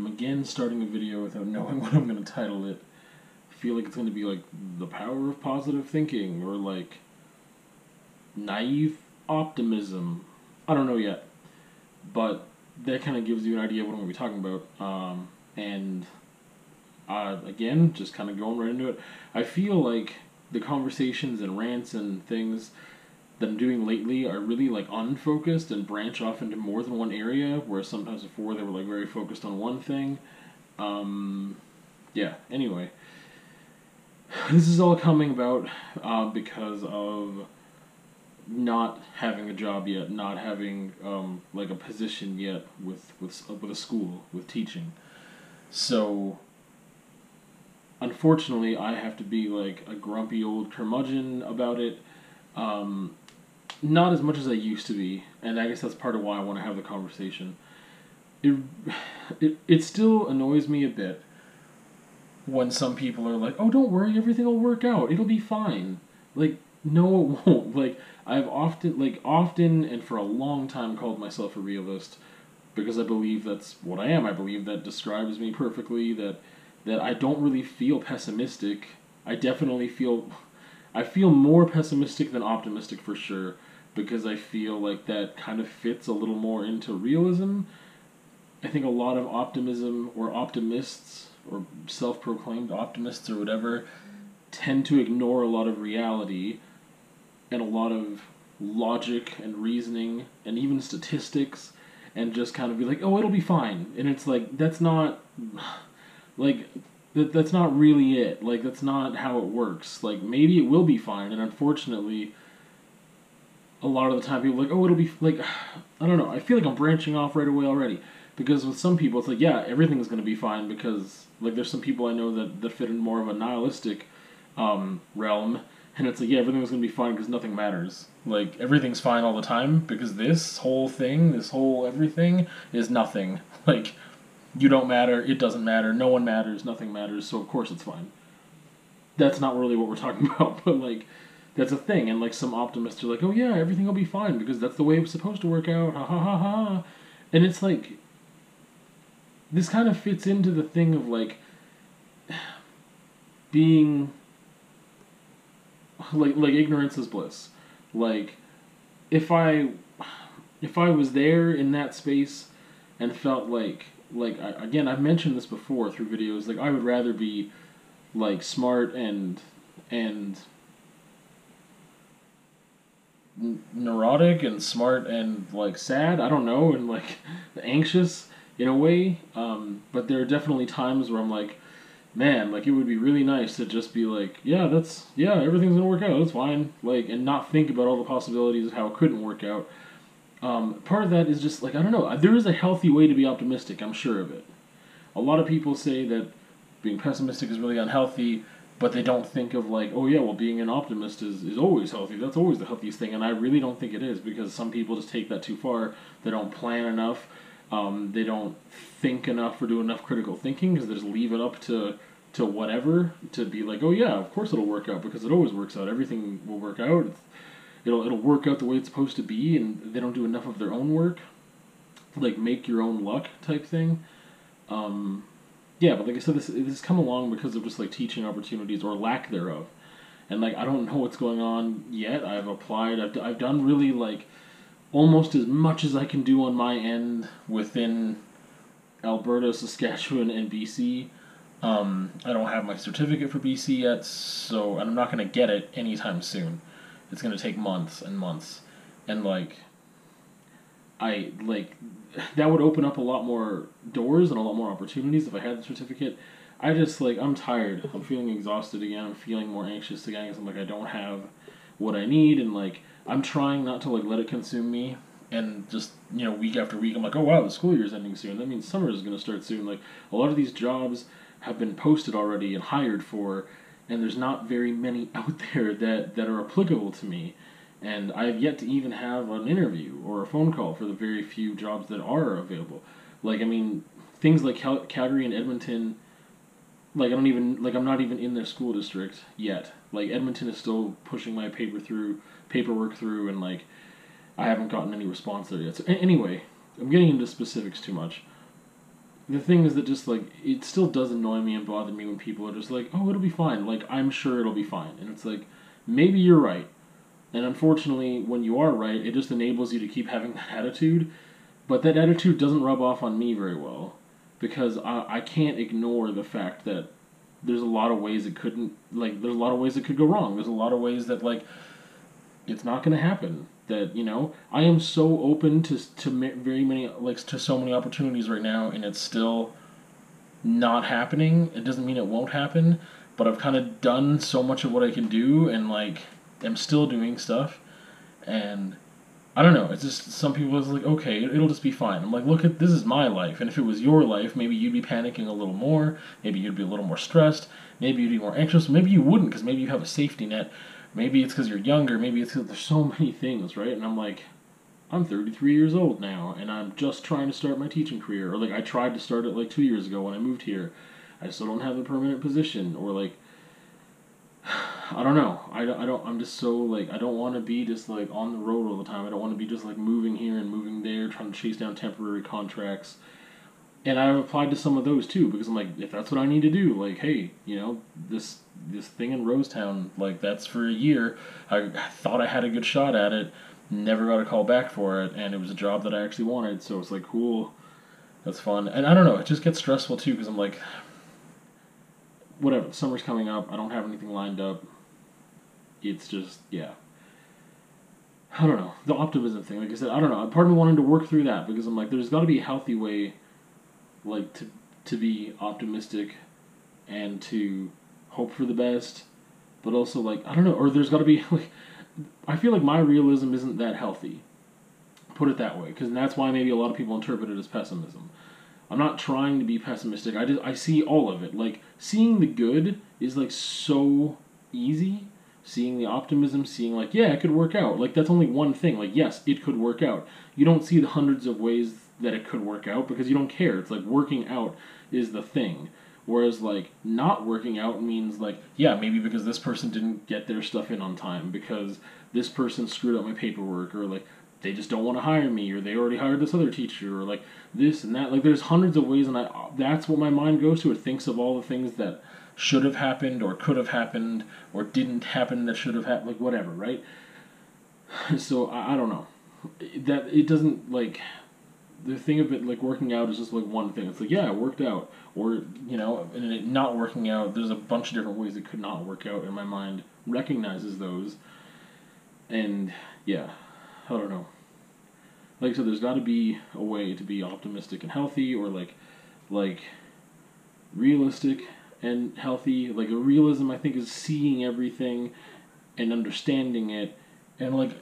I'm again starting a video without knowing what I'm going to title it. I feel like it's going to be like the power of positive thinking or like naive optimism. I don't know yet, but that kind of gives you an idea of what I'm going to be talking about. Um, and uh, again, just kind of going right into it. I feel like the conversations and rants and things that I'm doing lately are really like unfocused and branch off into more than one area. whereas sometimes before they were like very focused on one thing. Um, yeah. Anyway, this is all coming about uh, because of not having a job yet, not having um, like a position yet with with with a school with teaching. So unfortunately, I have to be like a grumpy old curmudgeon about it. Um, not as much as I used to be, and I guess that's part of why I want to have the conversation. It, it, it still annoys me a bit when some people are like, "Oh, don't worry, everything will work out. It'll be fine." Like, no, it won't. Like, I've often, like, often and for a long time called myself a realist because I believe that's what I am. I believe that describes me perfectly. That that I don't really feel pessimistic. I definitely feel, I feel more pessimistic than optimistic for sure because I feel like that kind of fits a little more into realism. I think a lot of optimism or optimists or self proclaimed optimists or whatever tend to ignore a lot of reality and a lot of logic and reasoning and even statistics and just kind of be like, oh, it'll be fine. And it's like, that's not, like, that, that's not really it. Like, that's not how it works. Like, maybe it will be fine. And unfortunately, a lot of the time people like, oh, it'll be like, I don't know. I feel like I'm branching off right away already because with some people it's like, yeah, everything's gonna be fine because like there's some people I know that that fit in more of a nihilistic um, realm, and it's like, yeah, everything's gonna be fine because nothing matters. Like everything's fine all the time because this whole thing, this whole everything is nothing. Like you don't matter, it doesn't matter, no one matters, nothing matters, so of course it's fine. That's not really what we're talking about, but like that's a thing. And like some optimists are like, oh yeah, everything will be fine because that's the way it was supposed to work out. Ha ha ha ha. And it's like, this kind of fits into the thing of like being like like ignorance is bliss. Like if I if I was there in that space and felt like like I, again I've mentioned this before through videos like I would rather be like smart and and neurotic and smart and like sad. I don't know, and like anxious in a way. Um, but there are definitely times where I'm like, man, like it would be really nice to just be like, yeah, that's yeah, everything's gonna work out. That's fine. Like, and not think about all the possibilities of how it couldn't work out. Um, part of that is just like I don't know. There is a healthy way to be optimistic. I'm sure of it. A lot of people say that being pessimistic is really unhealthy but they don't think of like, oh yeah, well being an optimist is, is always healthy. That's always the healthiest thing, and I really don't think it is because some people just take that too far. They don't plan enough. Um, they don't think enough or do enough critical thinking because they just leave it up to to whatever to be like, oh yeah, of course it'll work out because it always works out. Everything will work out. It'll it'll work out the way it's supposed to be, and they don't do enough of their own work, like make your own luck type thing. Um, yeah, but like I said, this this has come along because of just like teaching opportunities or lack thereof, and like I don't know what's going on yet. I've applied. I've I've done really like almost as much as I can do on my end within Alberta, Saskatchewan, and BC. Um, I don't have my certificate for BC yet, so and I'm not gonna get it anytime soon. It's gonna take months and months, and like I like that would open up a lot more doors and a lot more opportunities if I had the certificate. I just like I'm tired. I'm feeling exhausted again. I'm feeling more anxious again because I'm like I don't have what I need and like I'm trying not to like let it consume me and just you know week after week I'm like oh wow the school year's ending soon that means summer is going to start soon like a lot of these jobs have been posted already and hired for and there's not very many out there that that are applicable to me and I have yet to even have an interview or a phone call for the very few jobs that are available. Like, I mean, things like Cal- Calgary and Edmonton, like, I don't even, like, I'm not even in their school district yet. Like, Edmonton is still pushing my paper through, paperwork through, and, like, I haven't gotten any response there yet. So, a- anyway, I'm getting into specifics too much. the thing is that just like it still does annoy me and bother me when people are just like, "Oh, it'll be fine." Like I'm sure it'll be fine, and it's like maybe you're right. And unfortunately, when you are right, it just enables you to keep having that attitude. But that attitude doesn't rub off on me very well because I, I can't ignore the fact that there's a lot of ways it couldn't like there's a lot of ways it could go wrong. There's a lot of ways that like it's not going to happen. That you know, I am so open to to very many like to so many opportunities right now, and it's still not happening. It doesn't mean it won't happen, but I've kind of done so much of what I can do, and like am still doing stuff, and I don't know. It's just some people is like, okay, it'll just be fine. I'm like, look at this is my life, and if it was your life, maybe you'd be panicking a little more. Maybe you'd be a little more stressed. Maybe you'd be more anxious. Maybe you wouldn't, because maybe you have a safety net. Maybe it's because you're younger. Maybe it's because there's so many things, right? And I'm like, I'm 33 years old now, and I'm just trying to start my teaching career. Or like I tried to start it like two years ago when I moved here. I still don't have a permanent position. Or like I don't know. I, I don't. I'm just so like I don't want to be just like on the road all the time. I don't want to be just like moving here and moving there, trying to chase down temporary contracts. And I've applied to some of those too because I'm like, if that's what I need to do, like, hey, you know, this this thing in Rosetown, like that's for a year. I thought I had a good shot at it, never got a call back for it, and it was a job that I actually wanted. So it's like cool, that's fun. And I don't know, it just gets stressful too because I'm like, whatever. Summer's coming up. I don't have anything lined up. It's just yeah. I don't know the optimism thing. Like I said, I don't know. Part of me wanted to work through that because I'm like, there's got to be a healthy way, like to to be optimistic, and to hope for the best, but also like I don't know. Or there's got to be like, I feel like my realism isn't that healthy. Put it that way, because that's why maybe a lot of people interpret it as pessimism. I'm not trying to be pessimistic. I just I see all of it. Like seeing the good is like so easy. Seeing the optimism, seeing like yeah, it could work out. Like that's only one thing. Like yes, it could work out. You don't see the hundreds of ways that it could work out because you don't care. It's like working out is the thing. Whereas like not working out means like yeah, maybe because this person didn't get their stuff in on time because this person screwed up my paperwork or like they just don't want to hire me or they already hired this other teacher or like this and that like there's hundreds of ways and I that's what my mind goes to it thinks of all the things that should have happened or could have happened or didn't happen that should have happened like whatever right? So I, I don't know. That it doesn't like the thing of it like working out is just like one thing. It's like yeah it worked out. Or you know and it not working out there's a bunch of different ways it could not work out and my mind recognizes those. And yeah I don't know. Like I said, there's got to be a way to be optimistic and healthy, or like, like, realistic and healthy. Like a realism, I think, is seeing everything and understanding it, and like,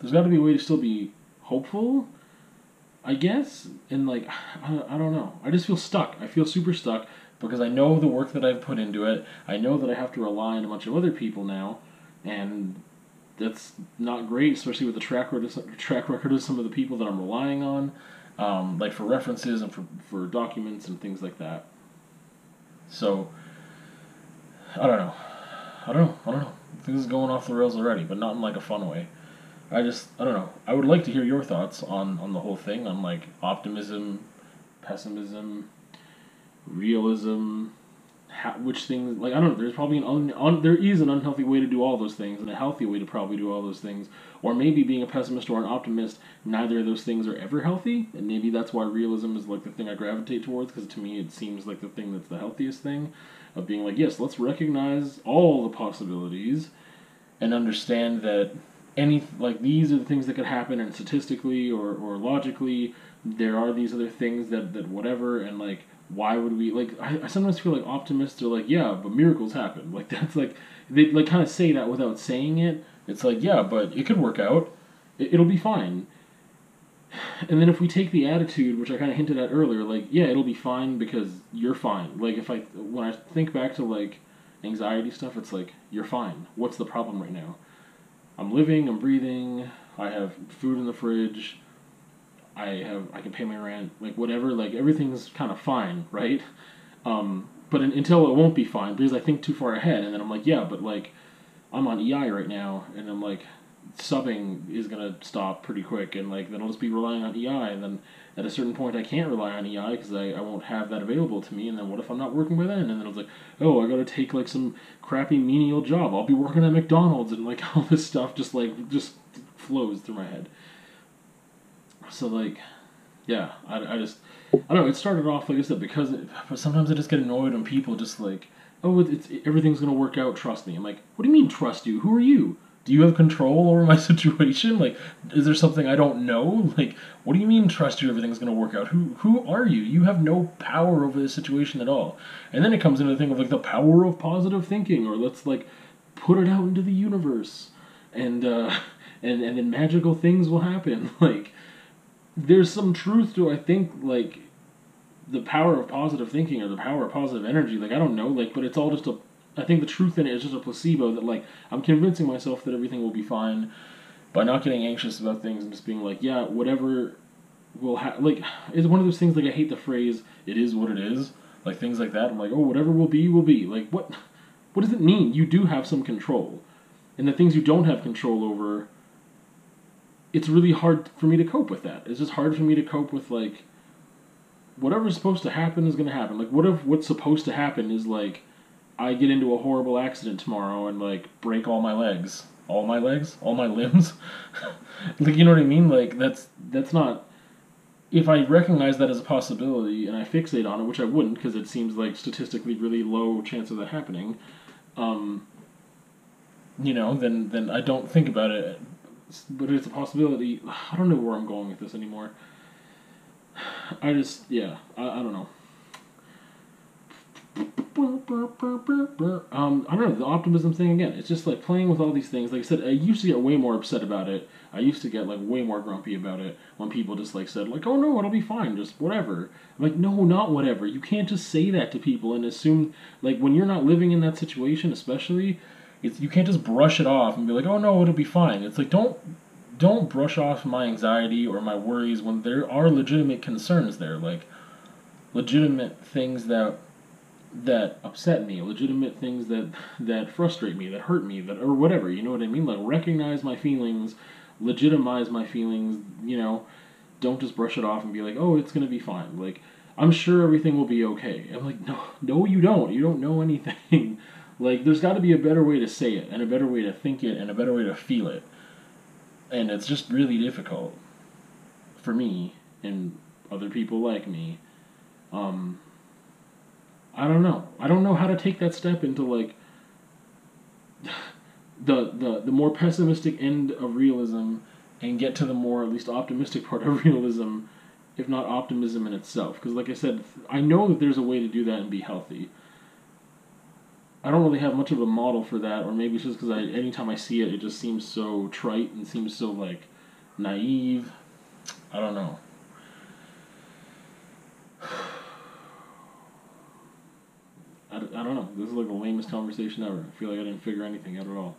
there's got to be a way to still be hopeful. I guess, and like, I, I don't know. I just feel stuck. I feel super stuck because I know the work that I've put into it. I know that I have to rely on a bunch of other people now, and that's not great, especially with the track record of, track record of some of the people that I'm relying on, um, like for references and for for documents and things like that. So I don't know. I don't know. I don't know. Things is going off the rails already, but not in like a fun way. I just I don't know. I would like to hear your thoughts on on the whole thing, on like optimism, pessimism, realism, how, which things like I don't know. There's probably an un, un, there is an unhealthy way to do all those things, and a healthy way to probably do all those things. Or maybe being a pessimist or an optimist, neither of those things are ever healthy, and maybe that's why realism is like the thing I gravitate towards. Because to me, it seems like the thing that's the healthiest thing, of being like, yes, let's recognize all the possibilities, and understand that any like these are the things that could happen, and statistically or or logically, there are these other things that that whatever, and like why would we like I, I sometimes feel like optimists are like yeah but miracles happen. Like that's like they like kind of say that without saying it. It's like yeah but it could work out. It, it'll be fine. And then if we take the attitude which i kind of hinted at earlier like yeah it'll be fine because you're fine. Like if i when i think back to like anxiety stuff it's like you're fine. What's the problem right now? I'm living i'm breathing i have food in the fridge I have I can pay my rent, like whatever, like everything's kind of fine, right? Um, but in, until it won't be fine because I think too far ahead, and then I'm like, yeah, but like I'm on EI right now, and I'm like, subbing is gonna stop pretty quick, and like then I'll just be relying on EI, and then at a certain point I can't rely on EI because I, I won't have that available to me, and then what if I'm not working by then? And then I was like, oh, I gotta take like some crappy menial job. I'll be working at McDonald's, and like all this stuff just like just flows through my head. So like, yeah, I, I just I don't know. It started off like I said because it, but sometimes I just get annoyed when people just like, oh, it's, it's everything's gonna work out. Trust me. I'm like, what do you mean trust you? Who are you? Do you have control over my situation? Like, is there something I don't know? Like, what do you mean trust you? Everything's gonna work out. Who who are you? You have no power over the situation at all. And then it comes into the thing of like the power of positive thinking, or let's like put it out into the universe, and uh, and and then magical things will happen. Like, there's some truth to I think like the power of positive thinking or the power of positive energy. Like I don't know, like, but it's all just a. I think the truth in it is just a placebo that like I'm convincing myself that everything will be fine by not getting anxious about things and just being like, yeah, whatever will happen. Like it's one of those things. Like I hate the phrase "it is what it is." Like things like that. I'm like, oh, whatever will be will be. Like what? What does it mean? You do have some control, and the things you don't have control over. It's really hard for me to cope with that. It's just hard for me to cope with like whatever's supposed to happen is going to happen. Like, what if what's supposed to happen is like I get into a horrible accident tomorrow and like break all my legs, all my legs, all my limbs. like, you know what I mean? Like, that's that's not. If I recognize that as a possibility and I fixate on it, which I wouldn't because it seems like statistically really low chance of that happening, um, you know, then then I don't think about it. But it's a possibility. I don't know where I'm going with this anymore. I just, yeah, I, I don't know. Um, I don't know the optimism thing again. It's just like playing with all these things. Like I said, I used to get way more upset about it. I used to get like way more grumpy about it when people just like said like, "Oh no, it'll be fine, just whatever." I'm like, no, not whatever. You can't just say that to people and assume like when you're not living in that situation, especially, it's you can't just brush it off and be like, "Oh no, it'll be fine." It's like don't don't brush off my anxiety or my worries when there are legitimate concerns there, like legitimate things that that upset me, legitimate things that that frustrate me, that hurt me, that or whatever. You know what I mean? Like recognize my feelings, legitimize my feelings. You know, don't just brush it off and be like, oh, it's gonna be fine. Like I'm sure everything will be okay. I'm like, no, no, you don't. You don't know anything. like there's got to be a better way to say it, and a better way to think it, and a better way to feel it and it's just really difficult for me and other people like me. Um, I don't know. I don't know how to take that step into like the the the more pessimistic end of realism and get to the more at least optimistic part of realism, if not optimism in itself. Because like I said, I know that there's a way to do that and be healthy. I don't really have much of a model for that, or maybe it's just because I anytime I see it, it just seems so trite and seems so like naive. I don't know. I, I don't know. This is like the lamest conversation ever. I feel like I didn't figure anything out at all.